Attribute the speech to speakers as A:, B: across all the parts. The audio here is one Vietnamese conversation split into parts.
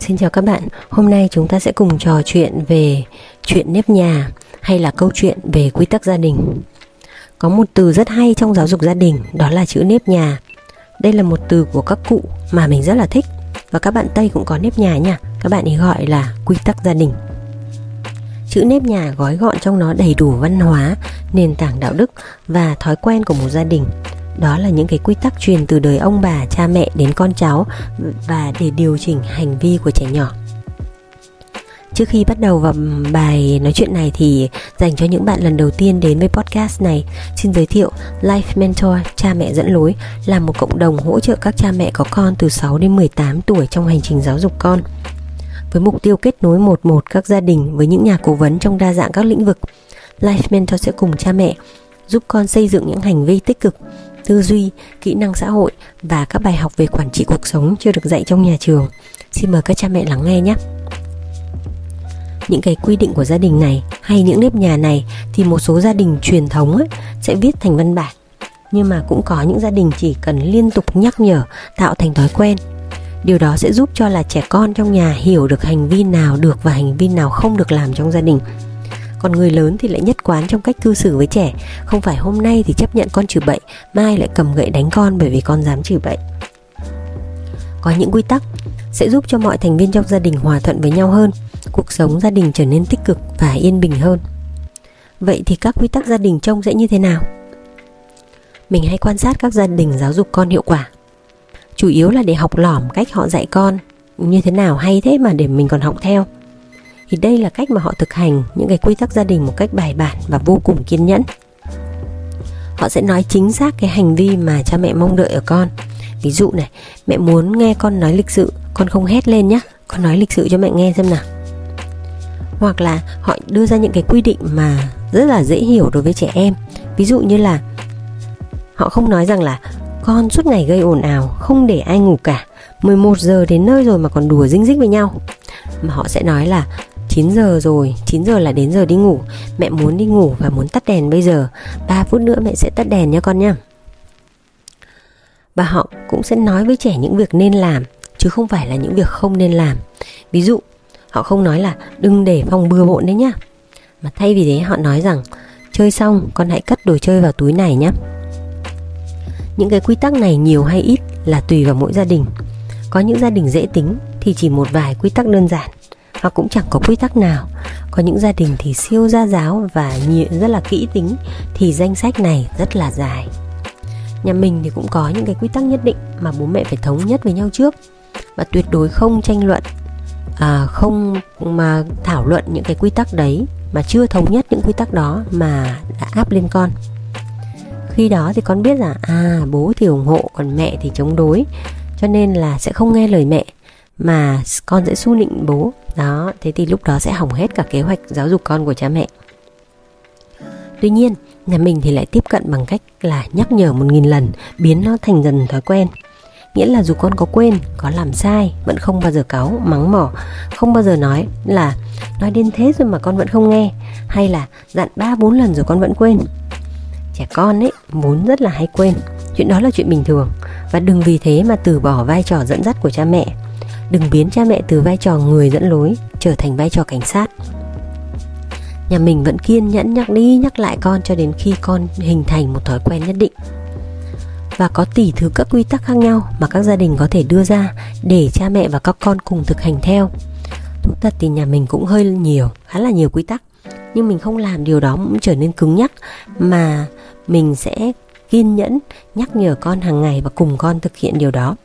A: Xin chào các bạn, hôm nay chúng ta sẽ cùng trò chuyện về chuyện nếp nhà hay là câu chuyện về quy tắc gia đình. Có một từ rất hay trong giáo dục gia đình, đó là chữ nếp nhà. Đây là một từ của các cụ mà mình rất là thích và các bạn Tây cũng có nếp nhà nha, các bạn ấy gọi là quy tắc gia đình. Chữ nếp nhà gói gọn trong nó đầy đủ văn hóa, nền tảng đạo đức và thói quen của một gia đình đó là những cái quy tắc truyền từ đời ông bà cha mẹ đến con cháu và để điều chỉnh hành vi của trẻ nhỏ Trước khi bắt đầu vào bài nói chuyện này thì dành cho những bạn lần đầu tiên đến với podcast này, xin giới thiệu Life Mentor Cha mẹ dẫn lối là một cộng đồng hỗ trợ các cha mẹ có con từ 6 đến 18 tuổi trong hành trình giáo dục con. Với mục tiêu kết nối một một các gia đình với những nhà cố vấn trong đa dạng các lĩnh vực, Life Mentor sẽ cùng cha mẹ giúp con xây dựng những hành vi tích cực tư duy, kỹ năng xã hội và các bài học về quản trị cuộc sống chưa được dạy trong nhà trường. Xin mời các cha mẹ lắng nghe nhé. Những cái quy định của gia đình này hay những nếp nhà này thì một số gia đình truyền thống ấy, sẽ viết thành văn bản. Nhưng mà cũng có những gia đình chỉ cần liên tục nhắc nhở tạo thành thói quen Điều đó sẽ giúp cho là trẻ con trong nhà hiểu được hành vi nào được và hành vi nào không được làm trong gia đình còn người lớn thì lại nhất quán trong cách cư xử với trẻ. Không phải hôm nay thì chấp nhận con chửi bậy, mai lại cầm gậy đánh con bởi vì con dám chửi bậy. Có những quy tắc sẽ giúp cho mọi thành viên trong gia đình hòa thuận với nhau hơn, cuộc sống gia đình trở nên tích cực và yên bình hơn. Vậy thì các quy tắc gia đình trông sẽ như thế nào? Mình hay quan sát các gia đình giáo dục con hiệu quả. Chủ yếu là để học lỏm cách họ dạy con. Như thế nào hay thế mà để mình còn học theo thì đây là cách mà họ thực hành những cái quy tắc gia đình một cách bài bản và vô cùng kiên nhẫn. Họ sẽ nói chính xác cái hành vi mà cha mẹ mong đợi ở con. Ví dụ này, mẹ muốn nghe con nói lịch sự, con không hét lên nhé con nói lịch sự cho mẹ nghe xem nào. Hoặc là họ đưa ra những cái quy định mà rất là dễ hiểu đối với trẻ em. Ví dụ như là họ không nói rằng là con suốt ngày gây ồn ào, không để ai ngủ cả. 11 giờ đến nơi rồi mà còn đùa dinh dích với nhau. Mà họ sẽ nói là 9 giờ rồi 9 giờ là đến giờ đi ngủ. Mẹ muốn đi ngủ và muốn tắt đèn bây giờ. 3 phút nữa mẹ sẽ tắt đèn nha con nha. Và họ cũng sẽ nói với trẻ những việc nên làm, Chứ không phải là những việc không nên làm. Ví dụ, Họ không nói là đừng để phòng bừa bộn đấy nhá. Mà thay vì thế, họ nói rằng Chơi xong, con hãy cất đồ chơi vào túi này nhé Những cái quy tắc này nhiều hay ít là tùy vào mỗi gia đình. Có những gia đình dễ tính thì chỉ một vài quy tắc đơn giản hoặc cũng chẳng có quy tắc nào. Có những gia đình thì siêu gia giáo và nhiều, rất là kỹ tính thì danh sách này rất là dài. Nhà mình thì cũng có những cái quy tắc nhất định mà bố mẹ phải thống nhất với nhau trước. Và tuyệt đối không tranh luận à, không mà thảo luận những cái quy tắc đấy mà chưa thống nhất những quy tắc đó mà đã áp lên con. Khi đó thì con biết là à bố thì ủng hộ còn mẹ thì chống đối. Cho nên là sẽ không nghe lời mẹ mà con sẽ su nịnh bố đó, thế thì lúc đó sẽ hỏng hết cả kế hoạch giáo dục con của cha mẹ. Tuy nhiên, nhà mình thì lại tiếp cận bằng cách là nhắc nhở một nghìn lần, biến nó thành dần thói quen. Nghĩa là dù con có quên, có làm sai, vẫn không bao giờ cáu, mắng mỏ, không bao giờ nói là, nói đến thế rồi mà con vẫn không nghe. Hay là, dặn ba bốn lần rồi con vẫn quên. Trẻ con ấy vốn rất là hay quên, chuyện đó là chuyện bình thường. Và đừng vì thế mà từ bỏ vai trò dẫn dắt của cha mẹ đừng biến cha mẹ từ vai trò người dẫn lối trở thành vai trò cảnh sát. Nhà mình vẫn kiên nhẫn nhắc đi nhắc lại con cho đến khi con hình thành một thói quen nhất định. Và có tỷ thứ các quy tắc khác nhau mà các gia đình có thể đưa ra để cha mẹ và các con cùng thực hành theo. Thú thật thì nhà mình cũng hơi nhiều, khá là nhiều quy tắc. Nhưng mình không làm điều đó cũng trở nên cứng nhắc, mà mình sẽ kiên nhẫn nhắc nhở con hàng ngày và cùng con thực hiện điều đó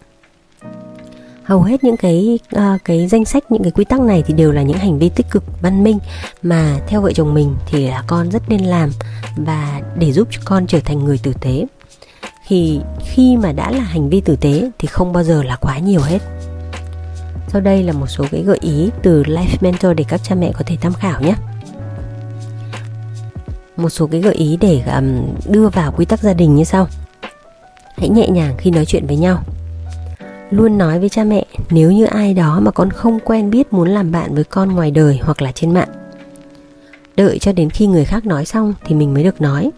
A: hầu hết những cái uh, cái danh sách những cái quy tắc này thì đều là những hành vi tích cực văn minh. Mà theo vợ chồng mình thì là con rất nên làm và để giúp cho con trở thành người tử tế. Thì khi mà đã là hành vi tử tế thì không bao giờ là quá nhiều hết. Sau đây là một số cái gợi ý từ Life Mentor để các cha mẹ có thể tham khảo nhé. Một số cái gợi ý để um, đưa vào quy tắc gia đình như sau. Hãy nhẹ nhàng khi nói chuyện với nhau luôn nói với cha mẹ nếu như ai đó mà con không quen biết muốn làm bạn với con ngoài đời hoặc là trên mạng đợi cho đến khi người khác nói xong thì mình mới được nói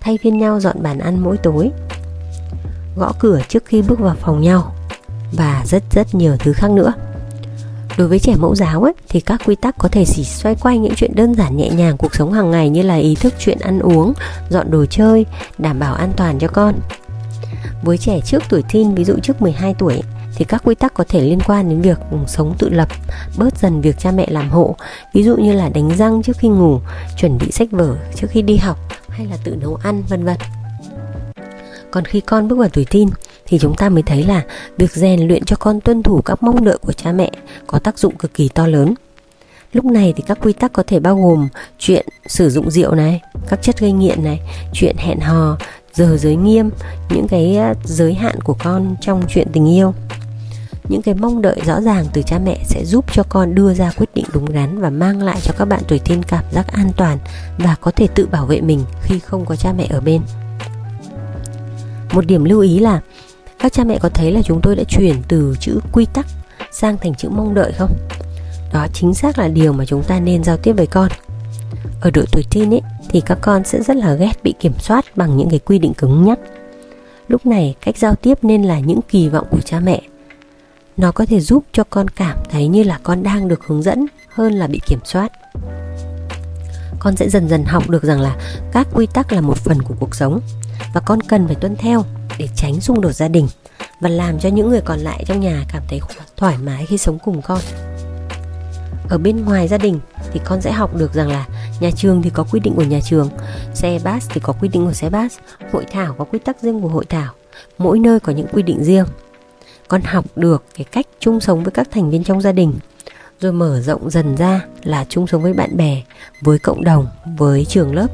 A: thay phiên nhau dọn bàn ăn mỗi tối gõ cửa trước khi bước vào phòng nhau và rất rất nhiều thứ khác nữa Đối với trẻ mẫu giáo ấy, thì các quy tắc có thể chỉ xoay quanh những chuyện đơn giản nhẹ nhàng cuộc sống hàng ngày như là ý thức chuyện ăn uống, dọn đồ chơi, đảm bảo an toàn cho con. Với trẻ trước tuổi teen, ví dụ trước 12 tuổi, thì các quy tắc có thể liên quan đến việc ừ, sống tự lập, bớt dần việc cha mẹ làm hộ, ví dụ như là đánh răng trước khi ngủ, chuẩn bị sách vở trước khi đi học hay là tự nấu ăn vân vân. Còn khi con bước vào tuổi teen thì chúng ta mới thấy là việc rèn luyện cho con tuân thủ các mong đợi của cha mẹ có tác dụng cực kỳ to lớn. Lúc này thì các quy tắc có thể bao gồm chuyện sử dụng rượu này, các chất gây nghiện này, chuyện hẹn hò, giờ giới nghiêm, những cái ờ, giới hạn của con trong chuyện tình yêu. Những cái mong đợi rõ ràng từ cha mẹ sẽ giúp cho con đưa ra quyết định đúng đắn và mang lại cho các bạn tuổi teen cảm giác an toàn và có thể tự bảo vệ mình khi không có cha mẹ ở bên. Một điểm lưu ý là các cha mẹ có thấy là chúng tôi đã chuyển từ chữ quy tắc sang thành chữ mong đợi không? Đó chính xác là điều mà chúng ta nên giao tiếp với con. Ở độ tuổi teen ấy, thì các con sẽ rất là ghét bị kiểm soát bằng những cái quy định cứng nhắc. Lúc này, cách giao tiếp nên là những kỳ vọng của cha mẹ. Nó có thể giúp cho con cảm thấy như là con đang được hướng dẫn hơn là bị kiểm soát. Con sẽ dần dần học được rằng là các quy tắc là một phần của cuộc sống và con cần phải tuân theo để tránh xung đột gia đình và làm cho những người còn lại trong nhà cảm thấy thoải mái khi sống cùng con ở bên ngoài gia đình thì con sẽ học được rằng là nhà trường thì có quy định của nhà trường, xe bus thì có quy định của xe bus, hội thảo có quy tắc riêng của hội thảo. Mỗi nơi có những quy định riêng. Con học được cái cách chung sống với các thành viên trong gia đình, rồi mở rộng dần ra là chung sống với bạn bè, với cộng đồng, với trường lớp.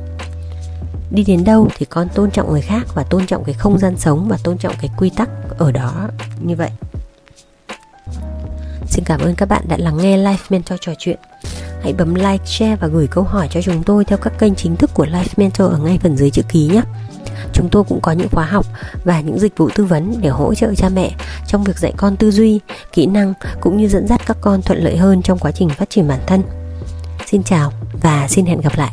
A: Đi đến đâu thì con tôn trọng người khác và tôn trọng cái không gian sống và tôn trọng cái quy tắc ở đó, như vậy. Xin cảm ơn các bạn đã lắng nghe Life Mentor trò chuyện. Hãy bấm like, share và gửi câu hỏi cho chúng tôi theo các kênh chính thức của Life Mentor ở ngay phần dưới chữ ký nhé. Chúng tôi cũng có những khóa học và những dịch vụ tư vấn để hỗ trợ cha mẹ trong việc dạy con tư duy, kỹ năng cũng như dẫn dắt các con thuận lợi hơn trong quá trình phát triển bản thân. Xin chào và xin hẹn gặp lại.